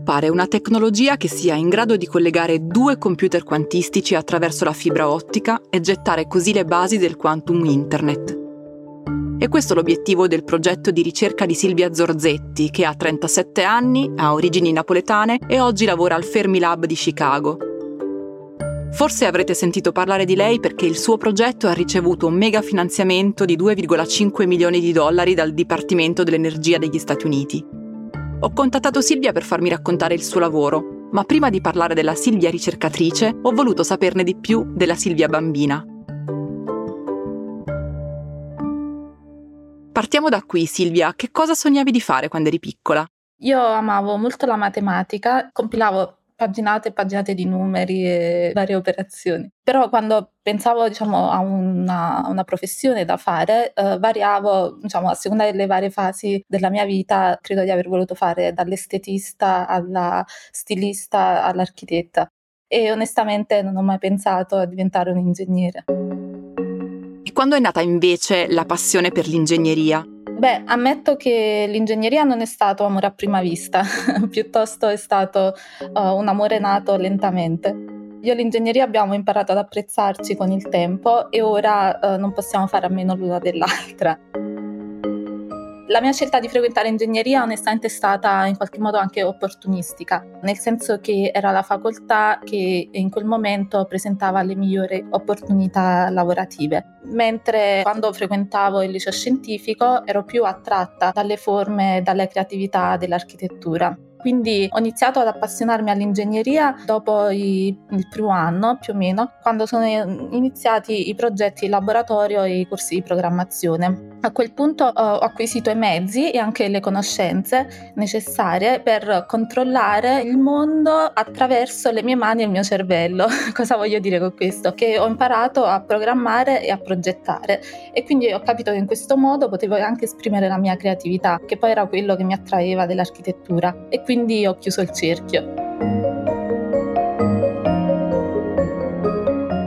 Sviluppare una tecnologia che sia in grado di collegare due computer quantistici attraverso la fibra ottica e gettare così le basi del quantum internet. E questo è l'obiettivo del progetto di ricerca di Silvia Zorzetti, che ha 37 anni, ha origini napoletane e oggi lavora al Fermilab di Chicago. Forse avrete sentito parlare di lei perché il suo progetto ha ricevuto un mega finanziamento di 2,5 milioni di dollari dal Dipartimento dell'Energia degli Stati Uniti. Ho contattato Silvia per farmi raccontare il suo lavoro, ma prima di parlare della Silvia ricercatrice ho voluto saperne di più della Silvia bambina. Partiamo da qui, Silvia. Che cosa sognavi di fare quando eri piccola? Io amavo molto la matematica, compilavo paginate e paginate di numeri e varie operazioni. Però quando pensavo diciamo, a una, una, professione da fare, eh, variavo diciamo, a seconda delle varie fasi della mia vita, credo di aver voluto fare dall'estetista alla stilista all'architetta e onestamente non ho mai pensato a diventare un ingegnere. E quando è nata invece la passione per l'ingegneria? Beh, ammetto che l'ingegneria non è stato amore a prima vista, piuttosto è stato uh, un amore nato lentamente. Io e l'ingegneria abbiamo imparato ad apprezzarci con il tempo e ora uh, non possiamo fare a meno l'una dell'altra. La mia scelta di frequentare ingegneria onestamente è stata in qualche modo anche opportunistica, nel senso che era la facoltà che in quel momento presentava le migliori opportunità lavorative, mentre quando frequentavo il liceo scientifico ero più attratta dalle forme, dalle creatività dell'architettura. Quindi ho iniziato ad appassionarmi all'ingegneria dopo i, il primo anno, più o meno, quando sono iniziati i progetti in laboratorio e i corsi di programmazione. A quel punto ho acquisito i mezzi e anche le conoscenze necessarie per controllare il mondo attraverso le mie mani e il mio cervello. Cosa voglio dire con questo? Che ho imparato a programmare e a progettare e quindi ho capito che in questo modo potevo anche esprimere la mia creatività, che poi era quello che mi attraeva dell'architettura. E quindi ho chiuso il cerchio.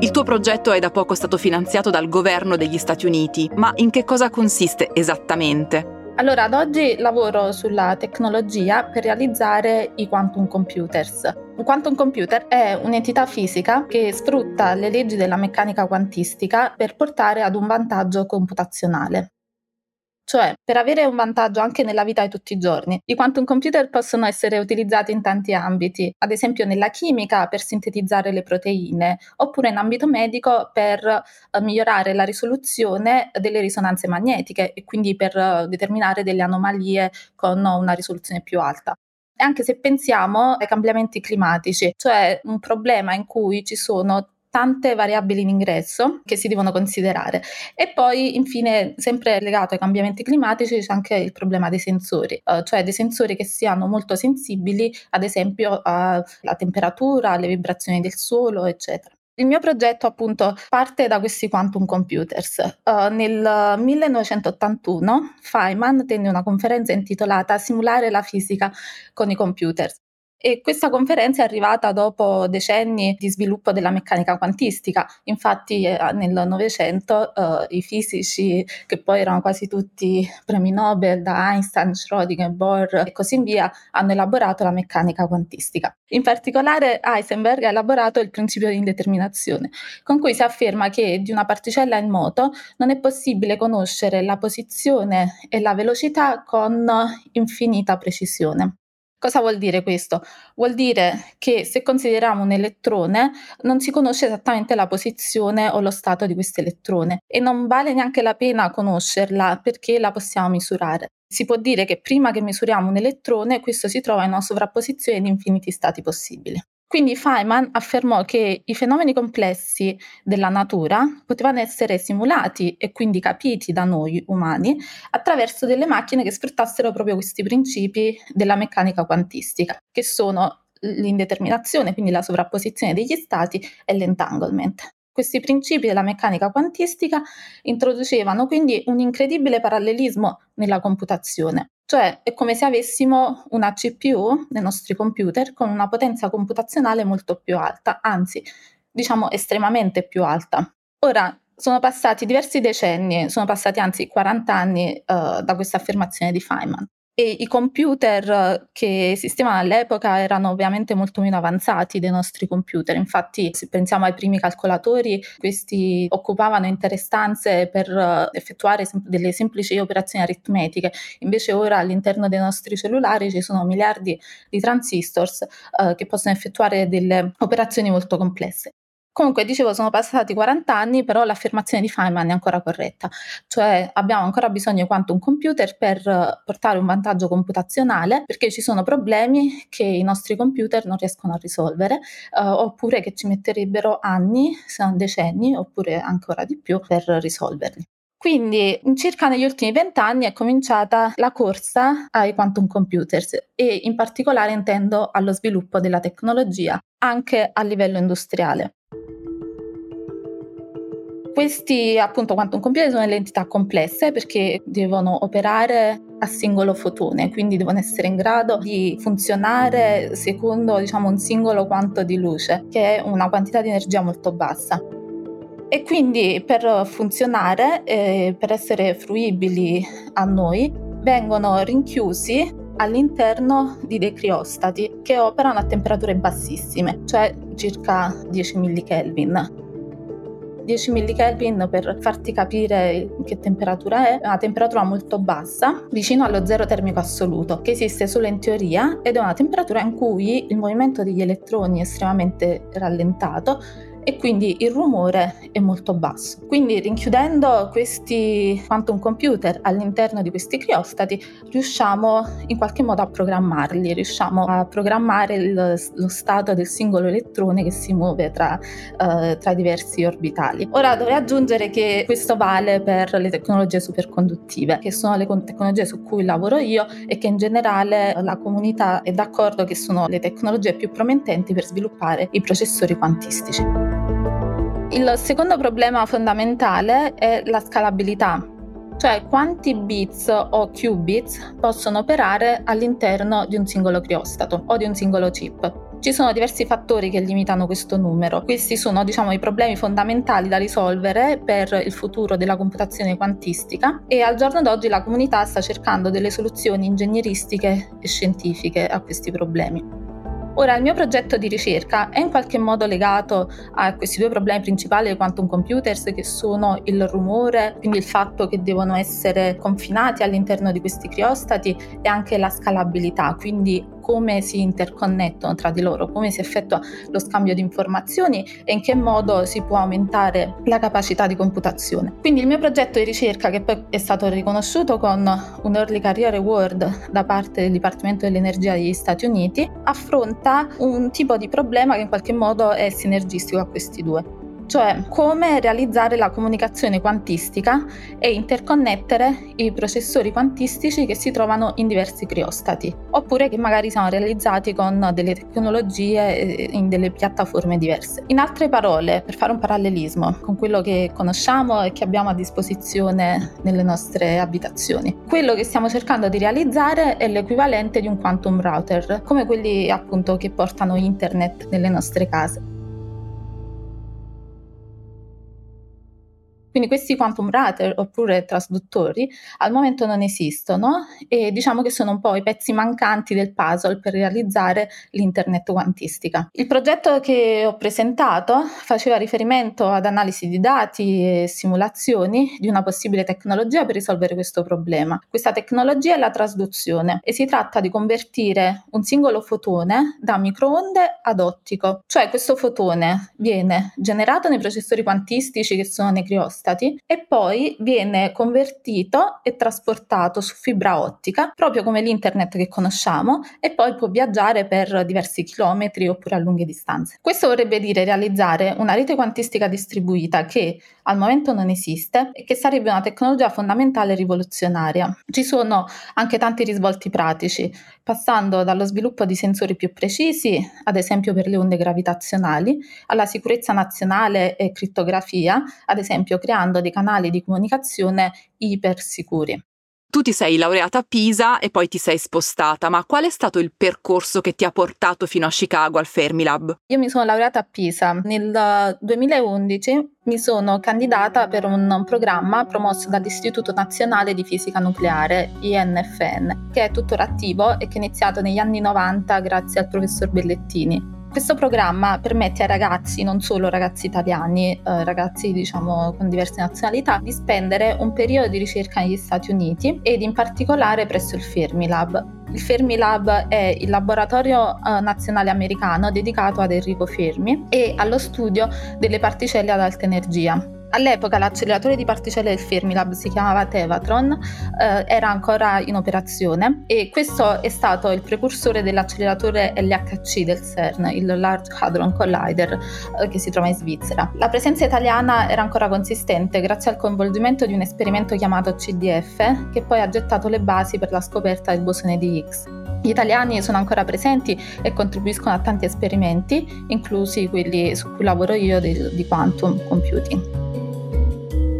Il tuo progetto è da poco stato finanziato dal governo degli Stati Uniti, ma in che cosa consiste esattamente? Allora, ad oggi lavoro sulla tecnologia per realizzare i quantum computers. Un quantum computer è un'entità fisica che sfrutta le leggi della meccanica quantistica per portare ad un vantaggio computazionale. Cioè, per avere un vantaggio anche nella vita di tutti i giorni, i quantum computer possono essere utilizzati in tanti ambiti, ad esempio nella chimica per sintetizzare le proteine, oppure in ambito medico per eh, migliorare la risoluzione delle risonanze magnetiche e quindi per eh, determinare delle anomalie con una risoluzione più alta. Anche se pensiamo ai cambiamenti climatici, cioè un problema in cui ci sono tante variabili in ingresso che si devono considerare. E poi, infine, sempre legato ai cambiamenti climatici, c'è anche il problema dei sensori, eh, cioè dei sensori che siano molto sensibili, ad esempio, alla temperatura, alle vibrazioni del suolo, eccetera. Il mio progetto appunto parte da questi quantum computers. Uh, nel 1981 Feynman tenne una conferenza intitolata Simulare la fisica con i computers e questa conferenza è arrivata dopo decenni di sviluppo della meccanica quantistica. Infatti eh, nel Novecento eh, i fisici, che poi erano quasi tutti premi Nobel, da Einstein, Schrödinger, Bohr e così via, hanno elaborato la meccanica quantistica. In particolare Heisenberg ha elaborato il principio di indeterminazione, con cui si afferma che di una particella in moto non è possibile conoscere la posizione e la velocità con infinita precisione. Cosa vuol dire questo? Vuol dire che se consideriamo un elettrone non si conosce esattamente la posizione o lo stato di questo elettrone e non vale neanche la pena conoscerla perché la possiamo misurare. Si può dire che prima che misuriamo un elettrone questo si trova in una sovrapposizione di infiniti stati possibili. Quindi Feynman affermò che i fenomeni complessi della natura potevano essere simulati e quindi capiti da noi umani attraverso delle macchine che sfruttassero proprio questi principi della meccanica quantistica, che sono l'indeterminazione, quindi la sovrapposizione degli stati e l'entanglement. Questi principi della meccanica quantistica introducevano quindi un incredibile parallelismo nella computazione, cioè è come se avessimo una CPU nei nostri computer con una potenza computazionale molto più alta, anzi diciamo estremamente più alta. Ora, sono passati diversi decenni, sono passati anzi 40 anni uh, da questa affermazione di Feynman. E i computer che esistevano all'epoca erano ovviamente molto meno avanzati dei nostri computer, infatti se pensiamo ai primi calcolatori, questi occupavano intere stanze per eh, effettuare delle semplici operazioni aritmetiche, invece ora all'interno dei nostri cellulari ci sono miliardi di transistors eh, che possono effettuare delle operazioni molto complesse. Comunque, dicevo, sono passati 40 anni, però l'affermazione di Feynman è ancora corretta, cioè abbiamo ancora bisogno di quantum computer per portare un vantaggio computazionale perché ci sono problemi che i nostri computer non riescono a risolvere eh, oppure che ci metterebbero anni, se non decenni, oppure ancora di più per risolverli. Quindi circa negli ultimi vent'anni è cominciata la corsa ai quantum computers e in particolare intendo allo sviluppo della tecnologia anche a livello industriale. Questi appunto quantum computer sono delle entità complesse perché devono operare a singolo fotone, quindi devono essere in grado di funzionare secondo diciamo un singolo quanto di luce, che è una quantità di energia molto bassa. E quindi per funzionare, eh, per essere fruibili a noi, vengono rinchiusi all'interno di dei criostati che operano a temperature bassissime, cioè circa 10 millikelvin. 10 millikelvin per farti capire che temperatura è, è una temperatura molto bassa, vicino allo zero termico assoluto, che esiste solo in teoria ed è una temperatura in cui il movimento degli elettroni è estremamente rallentato e quindi il rumore è molto basso. Quindi rinchiudendo questi quantum computer all'interno di questi criostati riusciamo in qualche modo a programmarli, riusciamo a programmare il, lo stato del singolo elettrone che si muove tra, uh, tra diversi orbitali. Ora dovrei aggiungere che questo vale per le tecnologie superconduttive, che sono le tecnologie su cui lavoro io e che in generale la comunità è d'accordo che sono le tecnologie più promettenti per sviluppare i processori quantistici. Il secondo problema fondamentale è la scalabilità, cioè quanti bits o qubits possono operare all'interno di un singolo criostato o di un singolo chip. Ci sono diversi fattori che limitano questo numero. Questi sono diciamo, i problemi fondamentali da risolvere per il futuro della computazione quantistica e al giorno d'oggi la comunità sta cercando delle soluzioni ingegneristiche e scientifiche a questi problemi. Ora, il mio progetto di ricerca è in qualche modo legato a questi due problemi principali dei quantum computers, che sono il rumore, quindi il fatto che devono essere confinati all'interno di questi criostati, e anche la scalabilità, quindi come si interconnettono tra di loro, come si effettua lo scambio di informazioni e in che modo si può aumentare la capacità di computazione. Quindi il mio progetto di ricerca, che poi è stato riconosciuto con un Early Career Award da parte del Dipartimento dell'Energia degli Stati Uniti, affronta un tipo di problema che in qualche modo è sinergistico a questi due cioè come realizzare la comunicazione quantistica e interconnettere i processori quantistici che si trovano in diversi criostati, oppure che magari sono realizzati con delle tecnologie eh, in delle piattaforme diverse. In altre parole, per fare un parallelismo con quello che conosciamo e che abbiamo a disposizione nelle nostre abitazioni, quello che stiamo cercando di realizzare è l'equivalente di un quantum router, come quelli appunto che portano internet nelle nostre case. Quindi questi quantum writer oppure trasduttori al momento non esistono e diciamo che sono un po' i pezzi mancanti del puzzle per realizzare l'internet quantistica. Il progetto che ho presentato faceva riferimento ad analisi di dati e simulazioni di una possibile tecnologia per risolvere questo problema. Questa tecnologia è la trasduzione e si tratta di convertire un singolo fotone da microonde ad ottico, cioè questo fotone viene generato nei processori quantistici che sono nei criostati aerostati e poi viene convertito e trasportato su fibra ottica, proprio come l'internet che conosciamo, e poi può viaggiare per diversi chilometri oppure a lunghe distanze. Questo vorrebbe dire realizzare una rete quantistica distribuita che al momento non esiste e che sarebbe una tecnologia fondamentale e rivoluzionaria. Ci sono anche tanti risvolti pratici, passando dallo sviluppo di sensori più precisi, ad esempio per le onde gravitazionali, alla sicurezza nazionale e crittografia, ad esempio creando dei canali di comunicazione ipersicuri. Tu ti sei laureata a Pisa e poi ti sei spostata, ma qual è stato il percorso che ti ha portato fino a Chicago al Fermilab? Io mi sono laureata a Pisa. Nel 2011 mi sono candidata per un programma promosso dall'Istituto Nazionale di Fisica Nucleare, INFN, che è tuttora attivo e che è iniziato negli anni 90 grazie al professor Bellettini. Questo programma permette ai ragazzi, non solo ragazzi italiani, eh, ragazzi diciamo con diverse nazionalità, di spendere un periodo di ricerca negli Stati Uniti ed in particolare presso il Fermilab. Il Fermilab è il laboratorio eh, nazionale americano dedicato ad Enrico Fermi e allo studio delle particelle ad alta energia. All'epoca l'acceleratore di particelle del Fermilab si chiamava Tevatron, eh, era ancora in operazione e questo è stato il precursore dell'acceleratore LHC del CERN, il Large Hadron Collider, eh, che si trova in Svizzera. La presenza italiana era ancora consistente grazie al coinvolgimento di un esperimento chiamato CDF, che poi ha gettato le basi per la scoperta del bosone di Higgs. Gli italiani sono ancora presenti e contribuiscono a tanti esperimenti, inclusi quelli su cui lavoro io di, di quantum computing.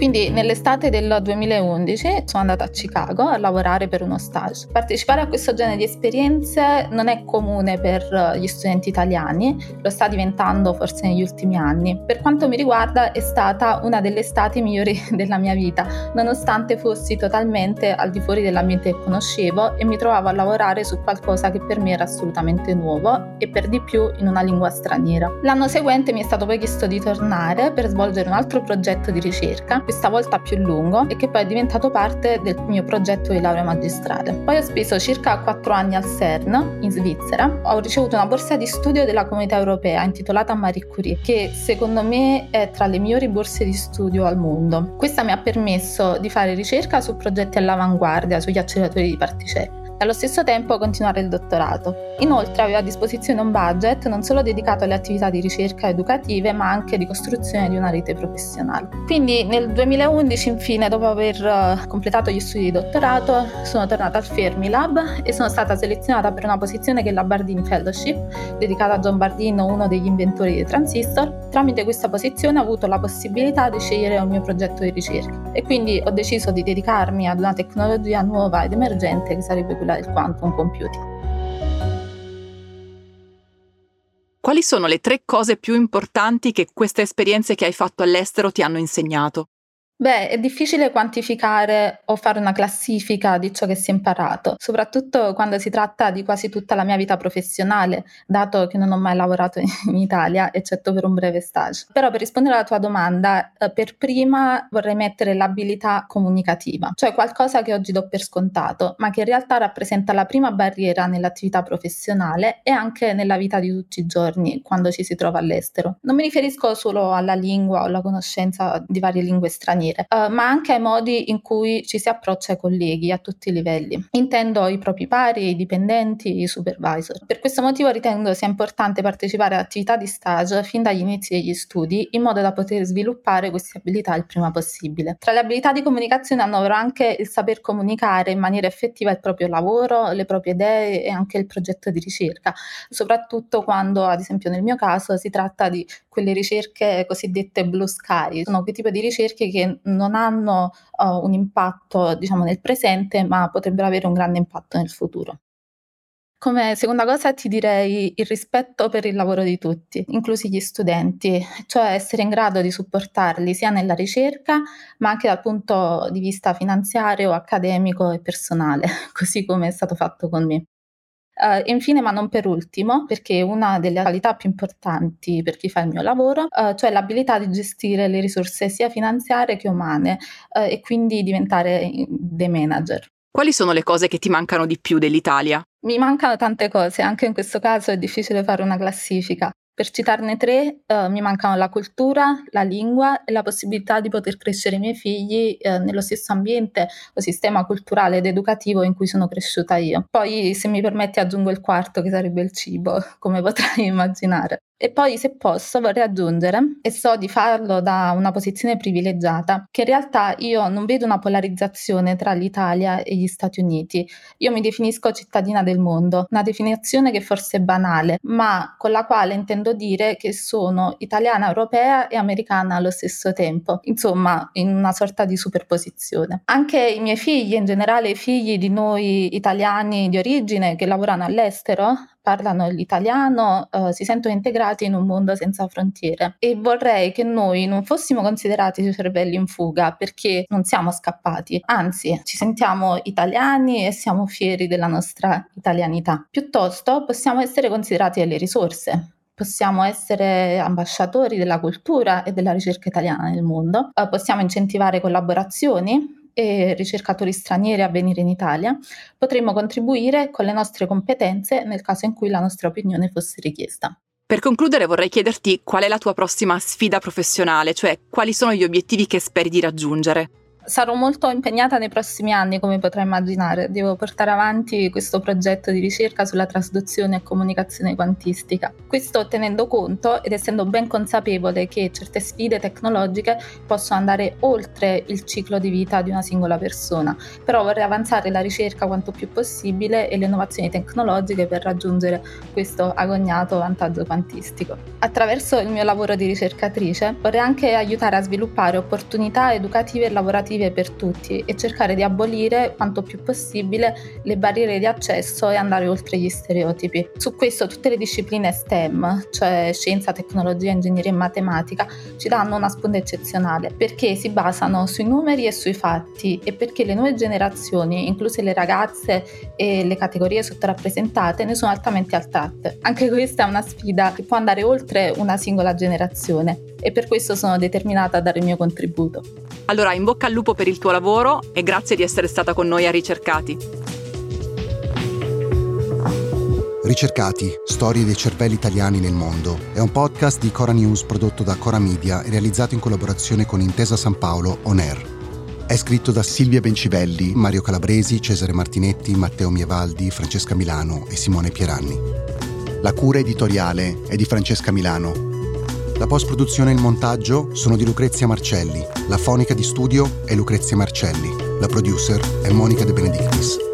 Quindi nell'estate del 2011 sono andata a Chicago a lavorare per uno stage. Partecipare a questo genere di esperienze non è comune per gli studenti italiani, lo sta diventando forse negli ultimi anni. Per quanto mi riguarda è stata una delle estati migliori della mia vita, nonostante fossi totalmente al di fuori dell'ambiente che conoscevo e mi trovavo a lavorare su qualcosa che per me era assolutamente nuovo e per di più in una lingua straniera. L'anno seguente mi è stato poi chiesto di tornare per svolgere un altro progetto di ricerca questa volta più lungo e che poi è diventato parte del mio progetto di laurea magistrale. Poi ho speso circa 4 anni al CERN in Svizzera, ho ricevuto una borsa di studio della comunità europea intitolata Marie Curie, che secondo me è tra le migliori borse di studio al mondo. Questa mi ha permesso di fare ricerca su progetti all'avanguardia sugli acceleratori di particelle e allo stesso tempo continuare il dottorato. Inoltre aveva a disposizione un budget non solo dedicato alle attività di ricerca educative, ma anche di costruzione di una rete professionale. Quindi nel 2011, infine, dopo aver eh, completato gli studi di dottorato, sono tornata al Fermilab e sono stata selezionata per una posizione che è la Bardeen Fellowship, dedicata a John Bardeen, uno degli inventori dei transistor. Tramite questa posizione ho avuto la possibilità di scegliere il mio progetto di ricerca e quindi ho deciso di dedicarmi ad una tecnologia nuova ed emergente che sarebbe quella del quantum computing. Quali sono le tre cose più importanti che queste esperienze che hai fatto all'estero ti hanno insegnato? Beh, è difficile quantificare o fare una classifica di ciò che si è imparato, soprattutto quando si tratta di quasi tutta la mia vita professionale, dato che non ho mai lavorato in Italia, eccetto per un breve stage. Però per rispondere alla tua domanda, eh, per prima vorrei mettere l'abilità comunicativa, cioè qualcosa che oggi do per scontato, ma che in realtà rappresenta la prima barriera nell'attività professionale e anche nella vita di tutti i giorni quando ci si trova all'estero. Non mi riferisco solo alla lingua o alla conoscenza di varie lingue straniere, dire, uh, ma anche ai modi in cui ci si approccia ai colleghi a tutti i livelli. Intendo i propri pari, i dipendenti, i supervisor. Per questo motivo ritengo sia importante partecipare ad attività di stage fin dagli inizi degli studi in modo da poter sviluppare queste abilità il prima possibile. Tra le abilità di comunicazione annovero anche il saper comunicare in maniera effettiva il proprio lavoro, le proprie idee e anche il progetto di ricerca, soprattutto quando, ad esempio nel mio caso, si tratta di quelle ricerche cosiddette blue sky, sono quei tipi di ricerche che non hanno uh, un impatto diciamo nel presente ma potrebbero avere un grande impatto nel futuro. Come seconda cosa ti direi il rispetto per il lavoro di tutti, inclusi gli studenti, cioè essere in grado di supportarli sia nella ricerca ma anche dal punto di vista finanziario, accademico e personale, così come è stato fatto con me. Uh, infine, ma non per ultimo, perché una delle qualità più importanti per chi fa il mio lavoro, uh, cioè l'abilità di gestire le risorse sia finanziarie che umane uh, e quindi diventare dei manager. Quali sono le cose che ti mancano di più dell'Italia? Mi mancano tante cose, anche in questo caso è difficile fare una classifica. Per citarne tre, eh, mi mancano la cultura, la lingua e la possibilità di poter crescere i miei figli eh, nello stesso ambiente o sistema culturale ed educativo in cui sono cresciuta io. Poi, se mi permetti, aggiungo il quarto, che sarebbe il cibo, come potrai immaginare. E poi, se posso, vorrei aggiungere, e so di farlo da una posizione privilegiata, che in realtà io non vedo una polarizzazione tra l'Italia e gli Stati Uniti. Io mi definisco cittadina del mondo, una definizione che forse è banale, ma con la quale intendo dire che sono italiana, europea e americana allo stesso tempo, insomma, in una sorta di superposizione. Anche i miei figli, in generale i figli di noi italiani di origine che lavorano all'estero, parlano l'italiano, eh, si sentono integrati in un mondo senza frontiere e vorrei che noi non fossimo considerati i cervelli in fuga perché non siamo scappati, anzi ci sentiamo italiani e siamo fieri della nostra italianità. Piuttosto possiamo essere considerati delle risorse possiamo essere ambasciatori della cultura e della ricerca italiana nel mondo, eh, possiamo incentivare collaborazioni e ricercatori stranieri a venire in Italia, potremmo contribuire con le nostre competenze nel caso in cui la nostra opinione fosse richiesta. Per concludere vorrei chiederti qual è la tua prossima sfida professionale, cioè quali sono gli obiettivi che speri di raggiungere. Sarò molto impegnata nei prossimi anni, come potrai immaginare. Devo portare avanti questo progetto di ricerca sulla trasduzione e comunicazione quantistica. Questo tenendo conto ed essendo ben consapevole che certe sfide tecnologiche possono andare oltre il ciclo di vita di una singola persona. Però vorrei avanzare la ricerca quanto più possibile e le innovazioni tecnologiche per raggiungere questo agognato vantaggio quantistico. Attraverso il mio lavoro di ricercatrice vorrei anche aiutare a sviluppare opportunità educative e lavorative alternative per tutti e cercare di abolire quanto più possibile le barriere di accesso e andare oltre gli stereotipi. Su questo tutte le discipline STEM, cioè scienza, tecnologia, ingegneria e matematica, ci danno una sponda eccezionale perché si basano sui numeri e sui fatti e perché le nuove generazioni, incluse le ragazze e le categorie sottorappresentate, ne sono altamente attratte. Anche questa è una sfida che può andare oltre una singola generazione e per questo sono determinata a dare il mio contributo. Allora, in bocca al lupo per il tuo lavoro e grazie di essere stata con noi a Ricercati. Ricercati, storie dei cervelli italiani nel mondo, è un podcast di Cora News prodotto da Cora Media e realizzato in collaborazione con Intesa San Paolo On Air. È scritto da Silvia Bencivelli, Mario Calabresi, Cesare Martinetti, Matteo Mievaldi, Francesca Milano e Simone Pieranni. La cura editoriale è di Francesca Milano la post-produzione e il montaggio sono di Lucrezia Marcelli, la fonica di studio è Lucrezia Marcelli, la producer è Monica De Benedictis.